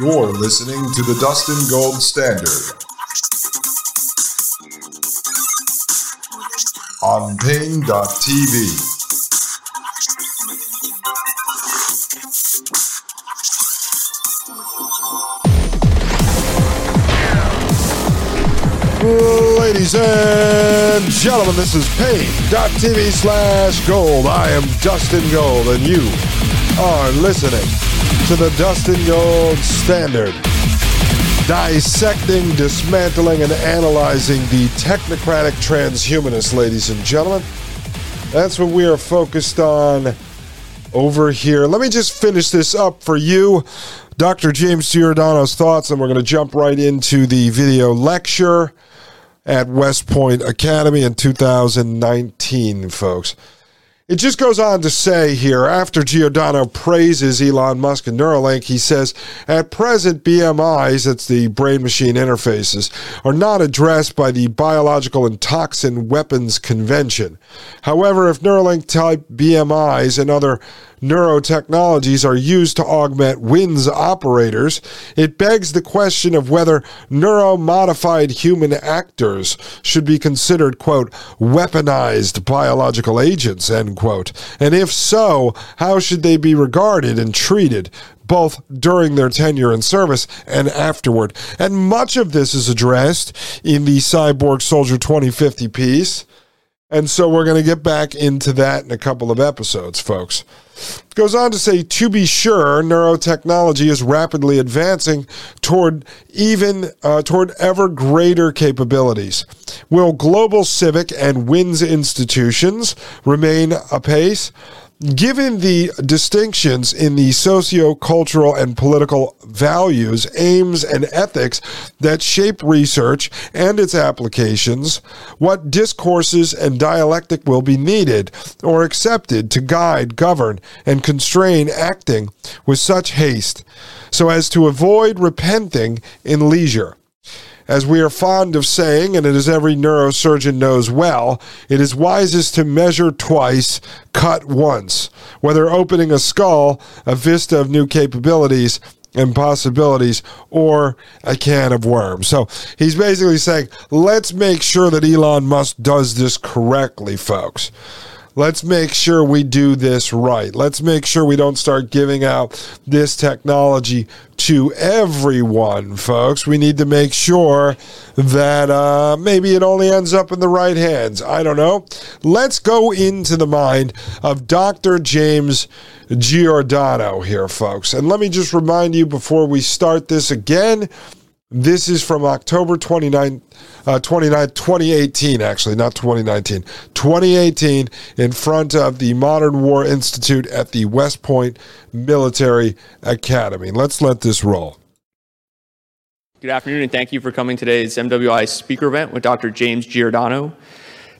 You're listening to the Dustin Gold Standard on Paine.tv. Ladies and gentlemen, this is Paine.tv slash gold. I am Dustin Gold, and you are listening to the Dustin Gold Standard. Dissecting, dismantling, and analyzing the technocratic transhumanists, ladies and gentlemen. That's what we are focused on over here. Let me just finish this up for you. Dr. James Giordano's thoughts, and we're going to jump right into the video lecture at West Point Academy in 2019, folks. It just goes on to say here after Giordano praises Elon Musk and Neuralink, he says, at present, BMIs, that's the brain machine interfaces, are not addressed by the Biological and Toxin Weapons Convention. However, if Neuralink type BMIs and other neurotechnologies are used to augment WINS operators, it begs the question of whether neuromodified human actors should be considered, quote, weaponized biological agents, end quote. And if so, how should they be regarded and treated? Both during their tenure in service and afterward. And much of this is addressed in the Cyborg Soldier 2050 piece. And so we're going to get back into that in a couple of episodes, folks. It goes on to say, to be sure, neurotechnology is rapidly advancing toward even uh, toward ever greater capabilities. Will global civic and WINS institutions remain apace? Given the distinctions in the socio-cultural and political values, aims, and ethics that shape research and its applications, what discourses and dialectic will be needed or accepted to guide, govern, and constrain acting with such haste so as to avoid repenting in leisure? As we are fond of saying, and as every neurosurgeon knows well, it is wisest to measure twice, cut once. Whether opening a skull, a vista of new capabilities, and possibilities, or a can of worms. So he's basically saying, let's make sure that Elon Musk does this correctly, folks. Let's make sure we do this right. Let's make sure we don't start giving out this technology to everyone, folks. We need to make sure that uh, maybe it only ends up in the right hands. I don't know. Let's go into the mind of Dr. James Giordano here, folks. And let me just remind you before we start this again. This is from October 29, uh, 29, 2018, actually, not 2019. 2018, in front of the Modern War Institute at the West Point Military Academy. Let's let this roll. Good afternoon, and thank you for coming to today's MWI speaker event with Dr. James Giordano.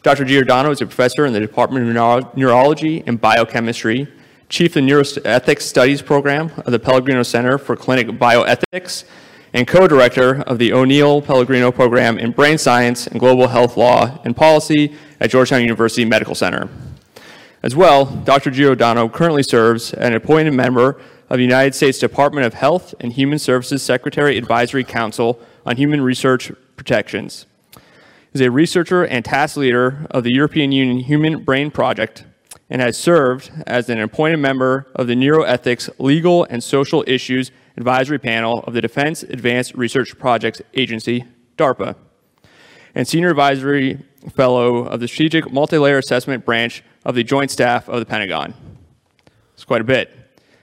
Dr. Giordano is a professor in the Department of Neuro- Neurology and Biochemistry, chief of the Neuroethics Studies Program of the Pellegrino Center for Clinic Bioethics, and co-director of the O'Neill Pellegrino Program in Brain Science and Global Health Law and Policy at Georgetown University Medical Center. As well, Dr. Giordano currently serves as an appointed member of the United States Department of Health and Human Services Secretary Advisory Council on Human Research Protections. Is a researcher and task leader of the European Union Human Brain Project and has served as an appointed member of the Neuroethics Legal and Social Issues Advisory Panel of the Defense Advanced Research Projects Agency, DARPA, and Senior Advisory Fellow of the Strategic Multilayer Assessment Branch of the Joint Staff of the Pentagon. It's quite a bit.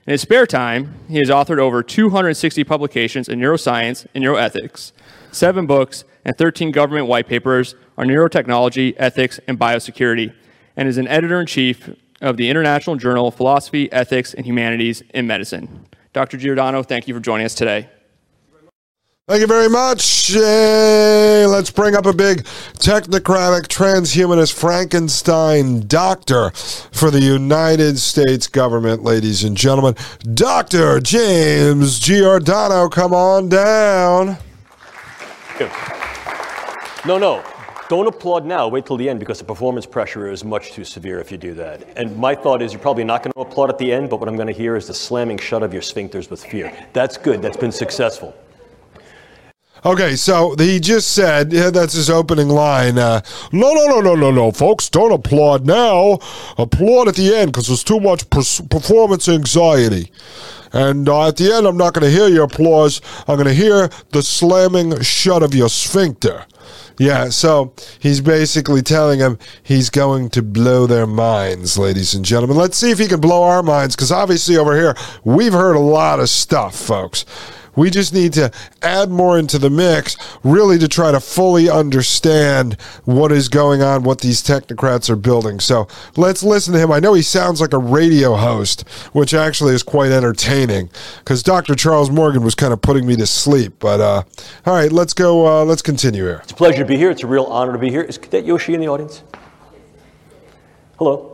In his spare time, he has authored over 260 publications in neuroscience and neuroethics, seven books, and 13 government white papers on neurotechnology, ethics, and biosecurity, and is an editor in chief of the International Journal of Philosophy, Ethics, and Humanities in Medicine. Dr. Giordano, thank you for joining us today. Thank you very much. Yay. Let's bring up a big technocratic transhumanist Frankenstein doctor for the United States government, ladies and gentlemen. Dr. James Giordano, come on down. No, no. Don't applaud now. Wait till the end because the performance pressure is much too severe if you do that. And my thought is you're probably not going to applaud at the end, but what I'm going to hear is the slamming shut of your sphincters with fear. That's good. That's been successful. Okay, so he just said, yeah, that's his opening line. Uh, no, no, no, no, no, no, folks, don't applaud now. Applaud at the end because there's too much per- performance anxiety. And uh, at the end, I'm not going to hear your applause. I'm going to hear the slamming shut of your sphincter. Yeah, so he's basically telling them he's going to blow their minds, ladies and gentlemen. Let's see if he can blow our minds, because obviously over here, we've heard a lot of stuff, folks. We just need to add more into the mix, really, to try to fully understand what is going on, what these technocrats are building. So let's listen to him. I know he sounds like a radio host, which actually is quite entertaining because Dr. Charles Morgan was kind of putting me to sleep. But uh, all right, let's go. Uh, let's continue here. It's a pleasure to be here. It's a real honor to be here. Is Cadet Yoshi in the audience? Hello.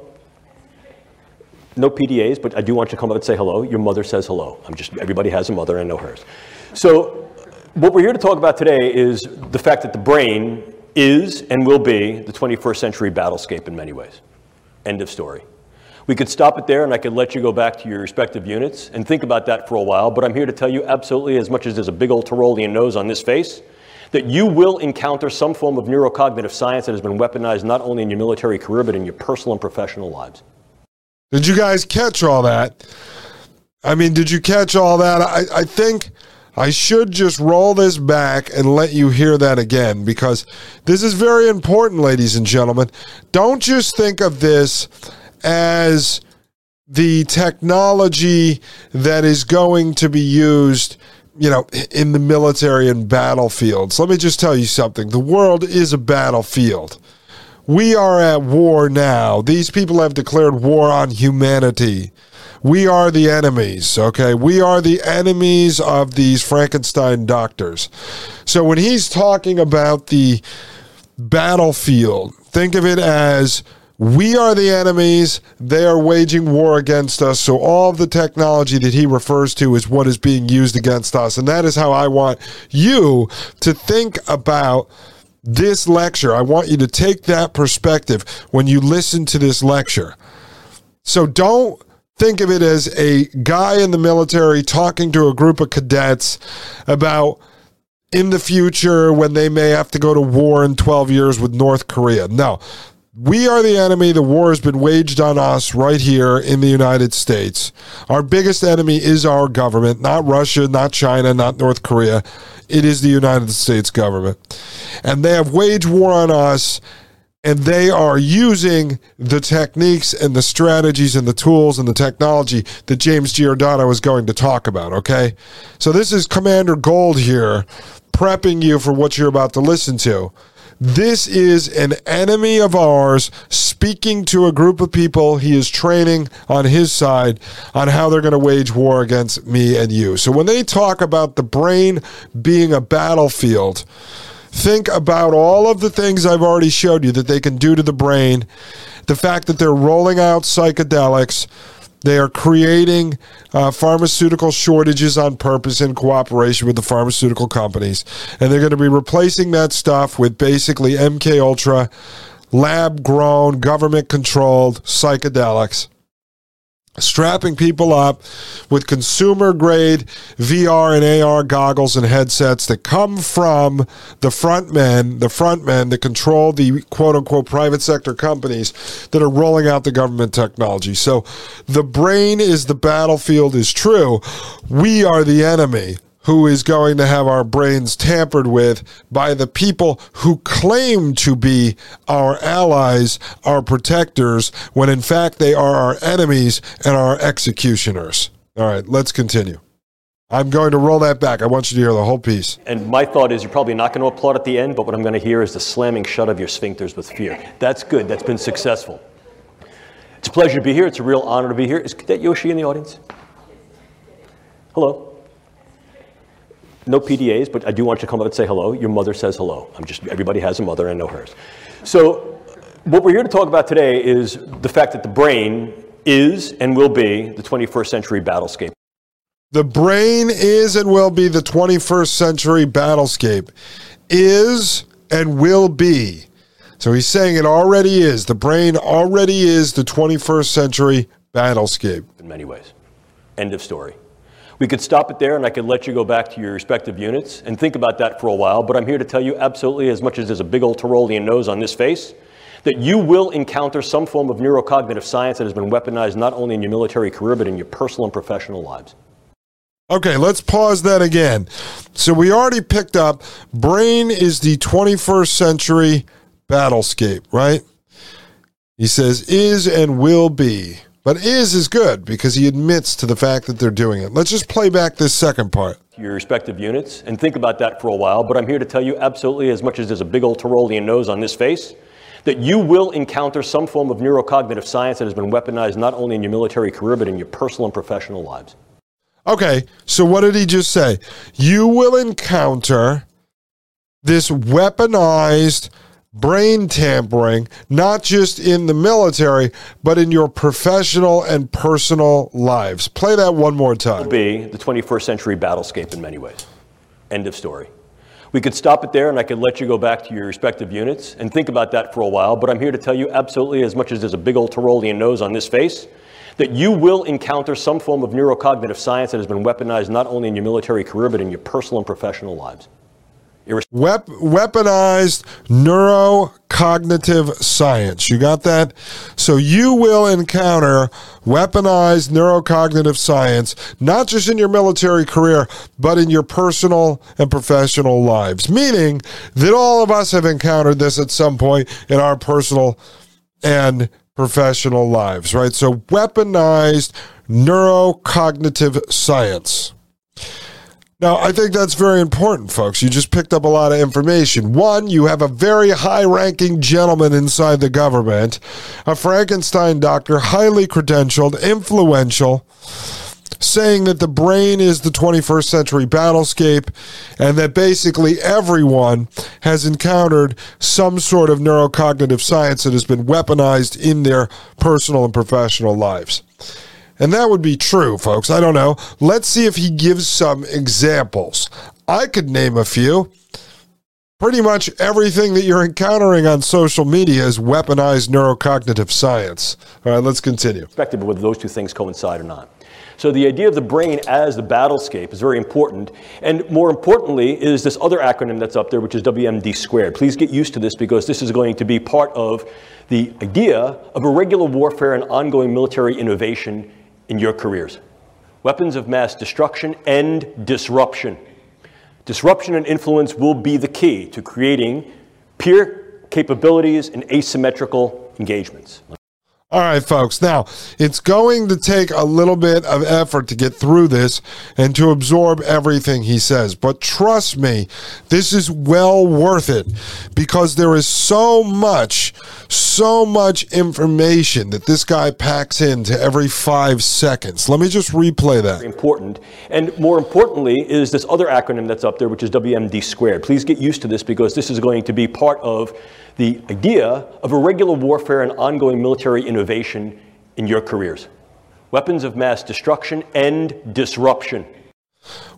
No PDAs, but I do want you to come up and say hello. Your mother says hello. I'm just everybody has a mother, and I know hers. So, what we're here to talk about today is the fact that the brain is and will be the 21st century battlescape in many ways. End of story. We could stop it there and I could let you go back to your respective units and think about that for a while, but I'm here to tell you absolutely, as much as there's a big old Tyrolean nose on this face, that you will encounter some form of neurocognitive science that has been weaponized not only in your military career, but in your personal and professional lives. Did you guys catch all that? I mean, did you catch all that? I, I think I should just roll this back and let you hear that again because this is very important, ladies and gentlemen. Don't just think of this as the technology that is going to be used you know, in the military and battlefields. Let me just tell you something. The world is a battlefield. We are at war now. These people have declared war on humanity. We are the enemies, okay? We are the enemies of these Frankenstein doctors. So when he's talking about the battlefield, think of it as we are the enemies. They are waging war against us. So all of the technology that he refers to is what is being used against us. And that is how I want you to think about this lecture. I want you to take that perspective when you listen to this lecture. So don't think of it as a guy in the military talking to a group of cadets about in the future when they may have to go to war in 12 years with North Korea. No. We are the enemy. The war has been waged on us right here in the United States. Our biggest enemy is our government, not Russia, not China, not North Korea. It is the United States government. And they have waged war on us, and they are using the techniques and the strategies and the tools and the technology that James Giordano is going to talk about, okay? So this is Commander Gold here prepping you for what you're about to listen to. This is an enemy of ours speaking to a group of people he is training on his side on how they're going to wage war against me and you. So when they talk about the brain being a battlefield, think about all of the things I've already showed you that they can do to the brain, the fact that they're rolling out psychedelics they are creating uh, pharmaceutical shortages on purpose in cooperation with the pharmaceutical companies, and they're going to be replacing that stuff with basically MK Ultra, lab grown, government controlled psychedelics. Strapping people up with consumer grade VR and AR goggles and headsets that come from the front men, the front men that control the quote unquote private sector companies that are rolling out the government technology. So the brain is the battlefield is true. We are the enemy who is going to have our brains tampered with by the people who claim to be our allies, our protectors, when in fact they are our enemies and our executioners. All right, let's continue. I'm going to roll that back. I want you to hear the whole piece. And my thought is you're probably not going to applaud at the end, but what I'm going to hear is the slamming shut of your sphincters with fear. That's good. That's been successful. It's a pleasure to be here. It's a real honor to be here. Is Cadet Yoshi in the audience? Hello. No PDAs, but I do want you to come up and say hello. Your mother says hello. I'm just everybody has a mother, I know hers. So what we're here to talk about today is the fact that the brain is and will be the 21st century battlescape. The brain is and will be the 21st century battlescape. Is and will be. So he's saying it already is. The brain already is the 21st century battlescape. In many ways. End of story. We could stop it there and I could let you go back to your respective units and think about that for a while, but I'm here to tell you absolutely, as much as there's a big old Tyrolean nose on this face, that you will encounter some form of neurocognitive science that has been weaponized not only in your military career, but in your personal and professional lives. Okay, let's pause that again. So we already picked up brain is the 21st century battlescape, right? He says is and will be. But is is good because he admits to the fact that they're doing it. Let's just play back this second part. Your respective units and think about that for a while, but I'm here to tell you absolutely, as much as there's a big old Tyrolean nose on this face, that you will encounter some form of neurocognitive science that has been weaponized not only in your military career, but in your personal and professional lives. Okay, so what did he just say? You will encounter this weaponized brain tampering, not just in the military, but in your professional and personal lives. Play that one more time. Be the 21st century battlescape in many ways. End of story. We could stop it there and I could let you go back to your respective units and think about that for a while, but I'm here to tell you absolutely, as much as there's a big old Tyrolean nose on this face, that you will encounter some form of neurocognitive science that has been weaponized not only in your military career, but in your personal and professional lives. Wep- weaponized neurocognitive science. You got that? So you will encounter weaponized neurocognitive science, not just in your military career, but in your personal and professional lives. Meaning that all of us have encountered this at some point in our personal and professional lives, right? So weaponized neurocognitive science. Now, I think that's very important, folks. You just picked up a lot of information. One, you have a very high ranking gentleman inside the government, a Frankenstein doctor, highly credentialed, influential, saying that the brain is the 21st century battlescape and that basically everyone has encountered some sort of neurocognitive science that has been weaponized in their personal and professional lives. And that would be true, folks. I don't know. Let's see if he gives some examples. I could name a few. Pretty much everything that you're encountering on social media is weaponized neurocognitive science. All right, let's continue. Perspective whether those two things coincide or not. So the idea of the brain as the battlescape is very important. And more importantly is this other acronym that's up there, which is WMD squared. Please get used to this because this is going to be part of the idea of irregular warfare and ongoing military innovation in your careers. Weapons of mass destruction and disruption. Disruption and influence will be the key to creating peer capabilities and asymmetrical engagements. All right, folks. Now, it's going to take a little bit of effort to get through this and to absorb everything he says. But trust me, this is well worth it because there is so much, so much information that this guy packs into every five seconds. Let me just replay that. Important. And more importantly, is this other acronym that's up there, which is WMD squared. Please get used to this because this is going to be part of the idea of irregular warfare and ongoing military innovation in your careers. Weapons of mass destruction and disruption.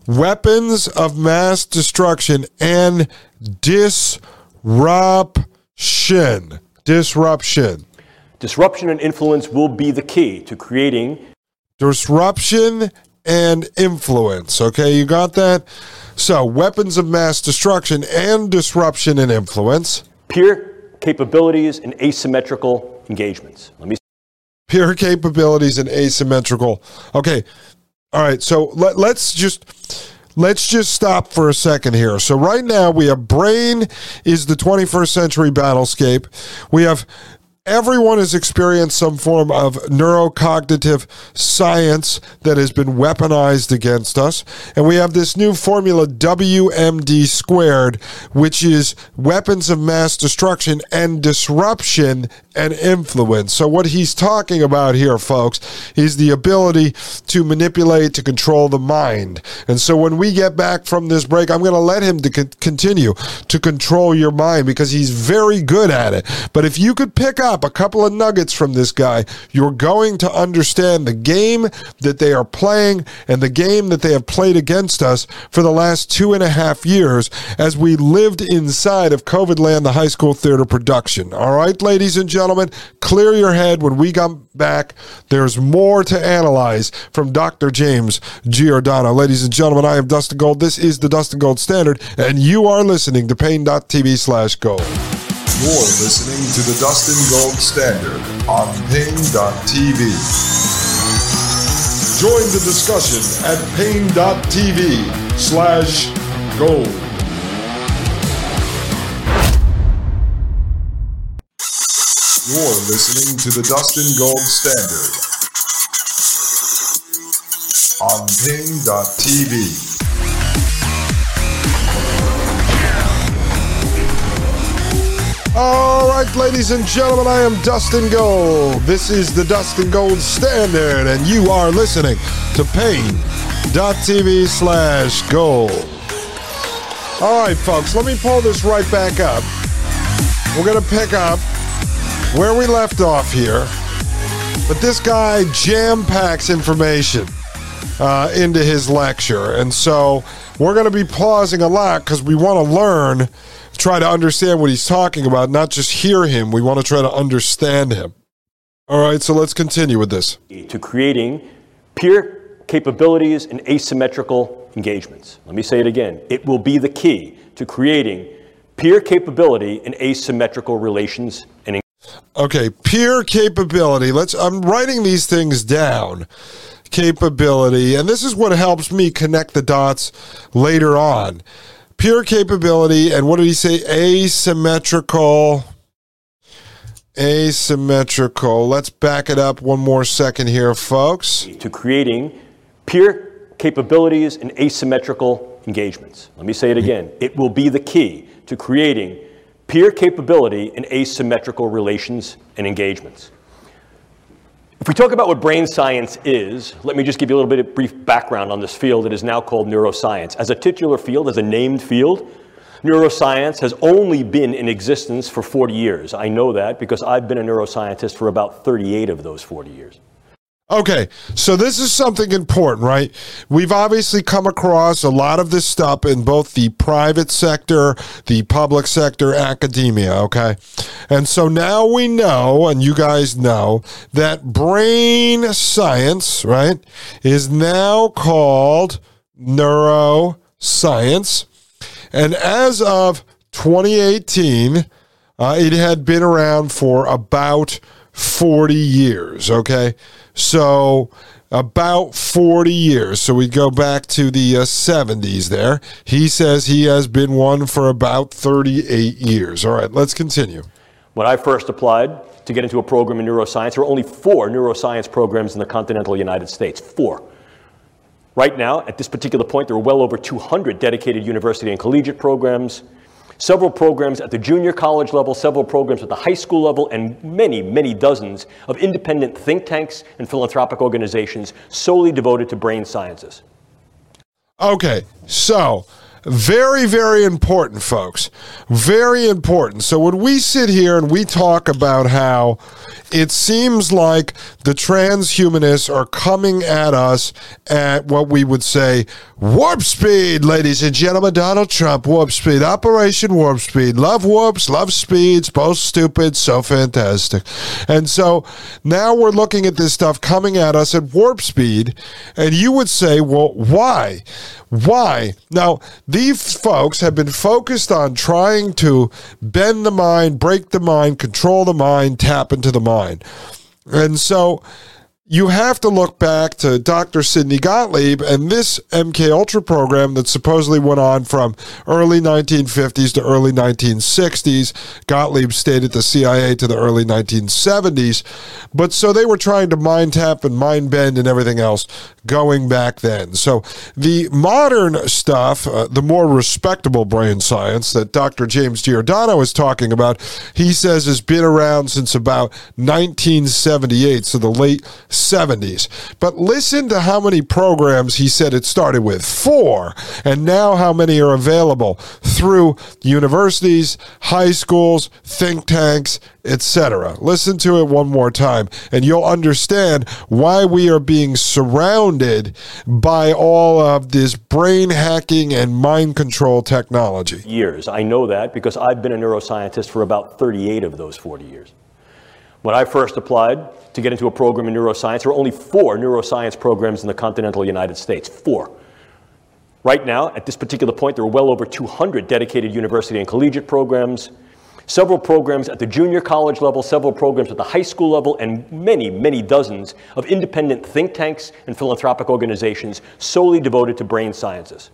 Weapons of mass destruction and disruption. Disruption. Disruption and influence will be the key to creating disruption, and influence. Okay, you got that? So, weapons of mass destruction and disruption and influence. Peer capabilities and asymmetrical engagements. Let me peer capabilities and asymmetrical. Okay. All right. So let, let's just let's just stop for a second here. So right now we have brain is the 21st century battlescape. We have everyone has experienced some form of neurocognitive science that has been weaponized against us. And we have this new formula, WMD squared, which is weapons of mass destruction and disruption and influence. So, what he's talking about here, folks, is the ability to manipulate, to control the mind. And so, when we get back from this break, I'm going to let him to continue to control your mind because he's very good at it. But if you could pick up a couple of nuggets from this guy, you're going to understand the game that they are playing and the game that they have played against us for the last two and a half years as we lived inside of COVID land, the high school theater production. All right, ladies and gentlemen gentlemen, clear your head when we come back. There's more to analyze from Dr. James Giordano. Ladies and gentlemen, I am Dustin Gold. This is the Dustin Gold Standard, and you are listening to Paine.tv slash gold. You're listening to the Dustin Gold Standard on Paine.tv. Join the discussion at Paine.tv slash gold. You're listening to the Dustin Gold Standard on Paine.tv. All right, ladies and gentlemen, I am Dustin Gold. This is the Dustin Gold Standard, and you are listening to Paine.tv slash gold. All right, folks, let me pull this right back up. We're going to pick up where we left off here. But this guy jam packs information uh, into his lecture. And so we're going to be pausing a lot because we want to learn, try to understand what he's talking about, not just hear him. We want to try to understand him. All right, so let's continue with this. To creating peer capabilities and asymmetrical engagements. Let me say it again. It will be the key to creating peer capability and asymmetrical relations and Okay, peer capability. Let's I'm writing these things down. Capability, and this is what helps me connect the dots later on. Peer capability, and what did he say? Asymmetrical. Asymmetrical. Let's back it up one more second here, folks. To creating peer capabilities and asymmetrical engagements. Let me say it mm-hmm. again. It will be the key to creating peer capability and asymmetrical relations and engagements. If we talk about what brain science is, let me just give you a little bit of brief background on this field. It is now called neuroscience. As a titular field, as a named field, neuroscience has only been in existence for 40 years. I know that because I've been a neuroscientist for about 38 of those 40 years. Okay, so this is something important, right? We've obviously come across a lot of this stuff in both the private sector, the public sector, academia, okay? And so now we know, and you guys know, that brain science, right, is now called neuroscience. And as of 2018, uh, it had been around for about 40 years, okay? So about 40 years. So we go back to the uh, 70s there. He says he has been one for about 38 years. All right, let's continue. When I first applied to get into a program in neuroscience, there were only four neuroscience programs in the continental United States. Four. Right now, at this particular point, there are well over 200 dedicated university and collegiate programs several programs at the junior college level, several programs at the high school level, and many, many dozens of independent think tanks and philanthropic organizations solely devoted to brain sciences. Okay, so Very, very important, folks. Very important. So when we sit here and we talk about how it seems like the transhumanists are coming at us at what we would say warp speed, ladies and gentlemen. Donald Trump, warp speed, Operation Warp Speed. Love warps, love speeds, both stupid, so fantastic. And so now we're looking at this stuff coming at us at warp speed, and you would say, well, why? Why? Now, these folks have been focused on trying to bend the mind, break the mind, control the mind, tap into the mind. And so you have to look back to Dr. Sidney Gottlieb and this MK Ultra program that supposedly went on from early 1950s to early 1960s. Gottlieb stayed at the CIA to the early 1970s. But so they were trying to mind tap and mind bend and everything else going back then. So the modern stuff, uh, the more respectable brain science that Dr. James Giordano is talking about, he says has been around since about 1978, so the late 70s. But listen to how many programs he said it started with four, and now how many are available through universities, high schools, think tanks, etc. Listen to it one more time, and you'll understand why we are being surrounded by all of this brain hacking and mind control technology. Years. I know that because I've been a neuroscientist for about 38 of those 40 years. When I first applied to get into a program in neuroscience, there were only four neuroscience programs in the continental United States. Four. Right now, at this particular point, there are well over 200 dedicated university and collegiate programs, several programs at the junior college level, several programs at the high school level, and many, many dozens of independent think tanks and philanthropic organizations solely devoted to brain sciences.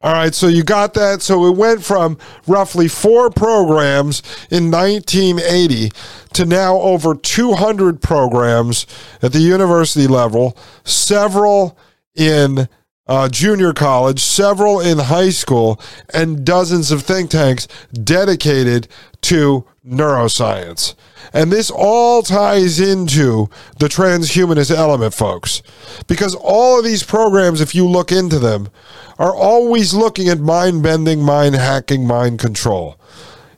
All right, so you got that. So it went from roughly four programs in 1980 to now over 200 programs at the university level, several in uh, junior college, several in high school, and dozens of think tanks dedicated to neuroscience. And this all ties into the transhumanist element, folks. Because all of these programs, if you look into them, are always looking at mind bending, mind hacking, mind control.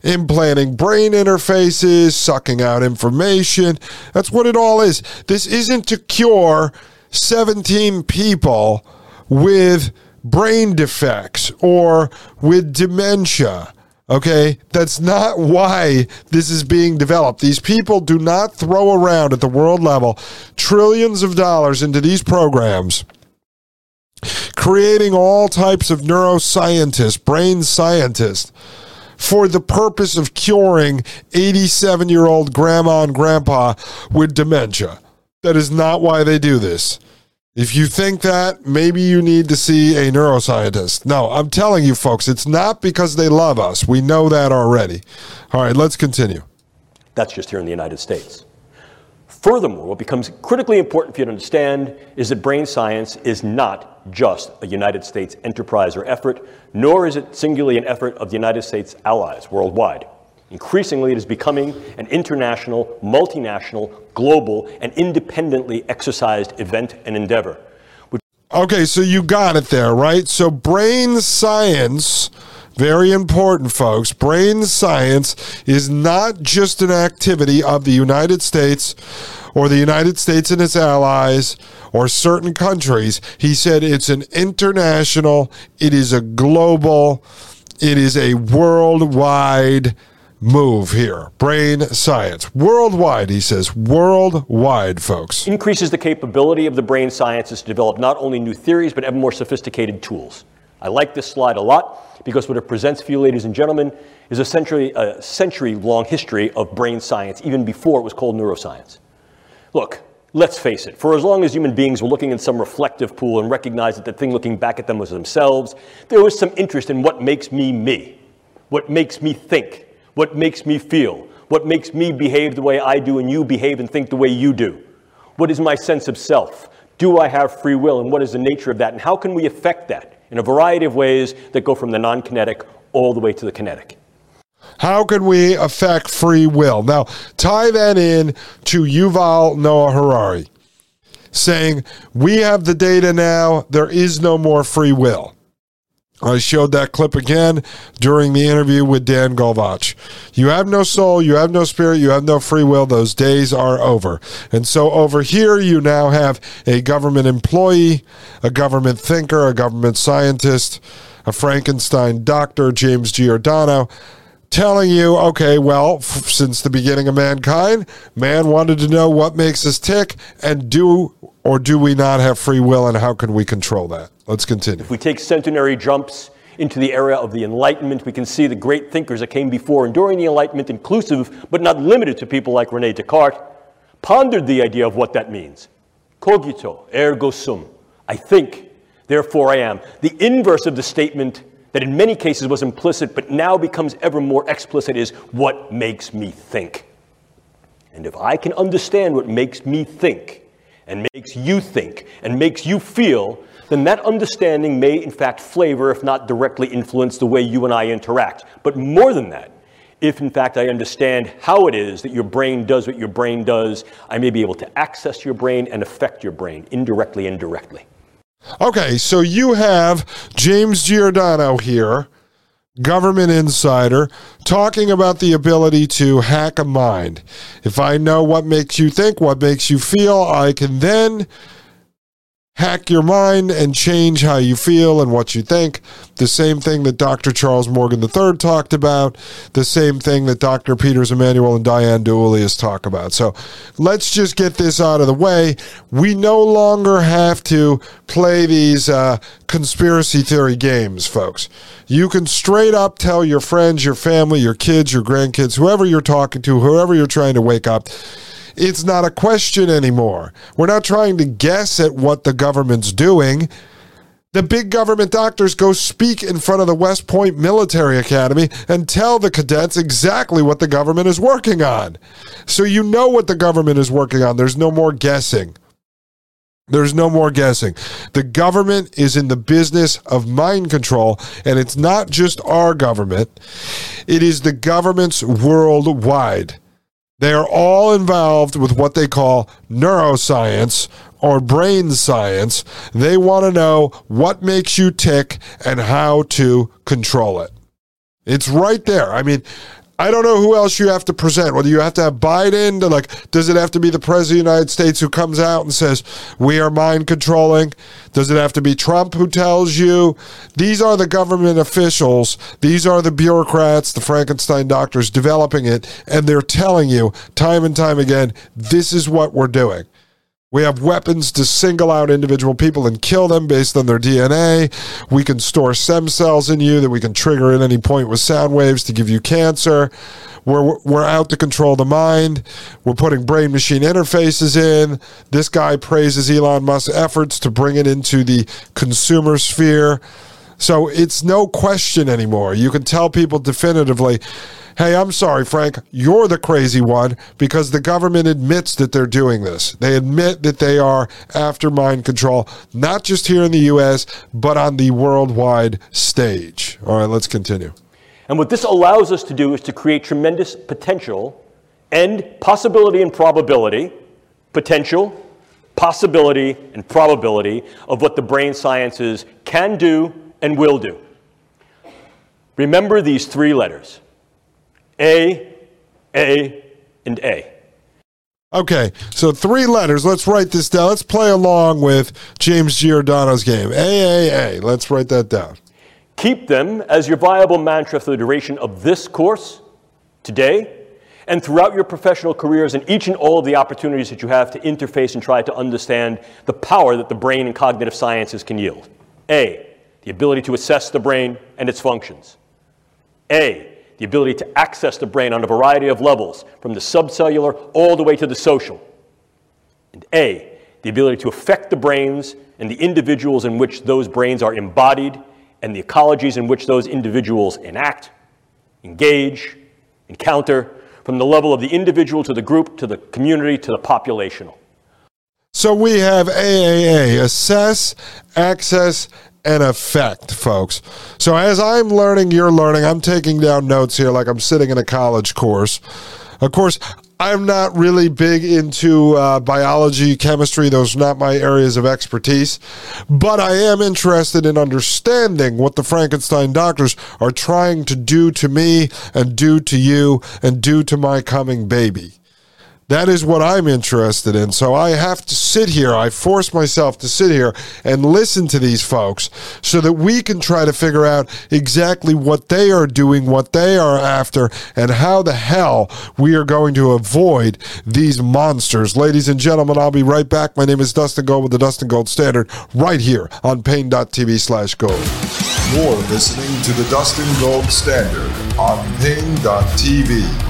Implanting brain interfaces, sucking out information. That's what it all is. This isn't to cure 17 people with brain defects or with dementia. Okay, that's not why this is being developed. These people do not throw around at the world level trillions of dollars into these programs, creating all types of neuroscientists, brain scientists, for the purpose of curing 87 year old grandma and grandpa with dementia. That is not why they do this. If you think that, maybe you need to see a neuroscientist. No, I'm telling you, folks, it's not because they love us. We know that already. All right, let's continue. That's just here in the United States. Furthermore, what becomes critically important for you to understand is that brain science is not just a United States enterprise or effort, nor is it singularly an effort of the United States allies worldwide. Increasingly, it is becoming an international, multinational, global, and independently exercised event and endeavor. Okay, so you got it there, right? So, brain science, very important, folks. Brain science is not just an activity of the United States or the United States and its allies or certain countries. He said it's an international, it is a global, it is a worldwide move here. Brain science. Worldwide, he says. Worldwide, folks. Increases the capability of the brain sciences to develop not only new theories, but ever more sophisticated tools. I like this slide a lot because what it presents for you, ladies and gentlemen, is a century, a century long history of brain science, even before it was called neuroscience. Look, let's face it, for as long as human beings were looking in some reflective pool and recognized that the thing looking back at them was themselves, there was some interest in what makes me me, what makes me think, what makes me feel, what makes me behave the way I do and you behave and think the way you do. What is my sense of self? Do I have free will? And what is the nature of that? And how can we affect that in a variety of ways that go from the non kinetic all the way to the kinetic? How can we affect free will? Now, tie that in to Yuval Noah Harari saying, We have the data now, there is no more free will. I showed that clip again during the interview with Dan Golvach. You have no soul, you have no spirit, you have no free will. Those days are over. And so over here, you now have a government employee, a government thinker, a government scientist, a Frankenstein doctor, James Giordano, telling you, okay, well, f- since the beginning of mankind, man wanted to know what makes us tick, and do or do we not have free will, and how can we control that? Let's continue. If we take centenary jumps into the era of the Enlightenment, we can see the great thinkers that came before and during the Enlightenment, inclusive but not limited to people like Rene Descartes, pondered the idea of what that means. Cogito, ergo sum. I think, therefore I am. The inverse of the statement that in many cases was implicit but now becomes ever more explicit is what makes me think. And if I can understand what makes me think, and makes you think, and makes you feel, then that understanding may in fact flavor, if not directly influence, the way you and I interact. But more than that, if in fact I understand how it is that your brain does what your brain does, I may be able to access your brain and affect your brain indirectly and directly. Okay, so you have James Giordano here, government insider, talking about the ability to hack a mind. If I know what makes you think, what makes you feel, I can then hack your mind and change how you feel and what you think. The same thing that Dr. Charles Morgan III talked about, the same thing that Dr. Peters Emanuel and Diane DiEuliis talk about. So let's just get this out of the way. We no longer have to play these uh, conspiracy theory games, folks. You can straight up tell your friends, your family, your kids, your grandkids, whoever you're talking to, whoever you're trying to wake up it's not a question anymore. We're not trying to guess at what the government's doing. The big government doctors go speak in front of the West Point Military Academy and tell the cadets exactly what the government is working on. So you know what the government is working on. There's no more guessing. There's no more guessing. The government is in the business of mind control, and it's not just our government, it is the governments worldwide. They are all involved with what they call neuroscience or brain science. They want to know what makes you tick and how to control it. It's right there. I mean, I don't know who else you have to present. Whether you have to have Biden to like, does it have to be the president of the United States who comes out and says, we are mind controlling? Does it have to be Trump who tells you? These are the government officials. These are the bureaucrats, the Frankenstein doctors developing it. And they're telling you time and time again, this is what we're doing. We have weapons to single out individual people and kill them based on their DNA. We can store stem cells in you that we can trigger at any point with sound waves to give you cancer. We're, we're out to control the mind. We're putting brain machine interfaces in. This guy praises Elon Musk's efforts to bring it into the consumer sphere. So it's no question anymore. You can tell people definitively hey, I'm sorry, Frank, you're the crazy one because the government admits that they're doing this. They admit that they are after mind control, not just here in the U.S., but on the worldwide stage. All right, let's continue. And what this allows us to do is to create tremendous potential and possibility and probability, potential, possibility, and probability of what the brain sciences can do and will do. Remember these three letters a, A, and A. Okay, so three letters. Let's write this down. Let's play along with James Giordano's game. A, A, A. Let's write that down. Keep them as your viable mantra for the duration of this course, today, and throughout your professional careers and each and all of the opportunities that you have to interface and try to understand the power that the brain and cognitive sciences can yield. A, the ability to assess the brain and its functions. A, the ability to access the brain on a variety of levels, from the subcellular all the way to the social. And A, the ability to affect the brains and the individuals in which those brains are embodied and the ecologies in which those individuals enact, engage, encounter, from the level of the individual to the group to the community to the populational. So we have AAA assess, access, an effect, folks. So as I'm learning, you're learning. I'm taking down notes here like I'm sitting in a college course. Of course, I'm not really big into uh, biology, chemistry. Those are not my areas of expertise. But I am interested in understanding what the Frankenstein doctors are trying to do to me and do to you and do to my coming baby. That is what I'm interested in. So I have to sit here. I force myself to sit here and listen to these folks so that we can try to figure out exactly what they are doing, what they are after, and how the hell we are going to avoid these monsters. Ladies and gentlemen, I'll be right back. My name is Dustin Gold with the Dustin Gold Standard right here on paine.tv slash gold. You're listening to the Dustin Gold Standard on Paine.tv.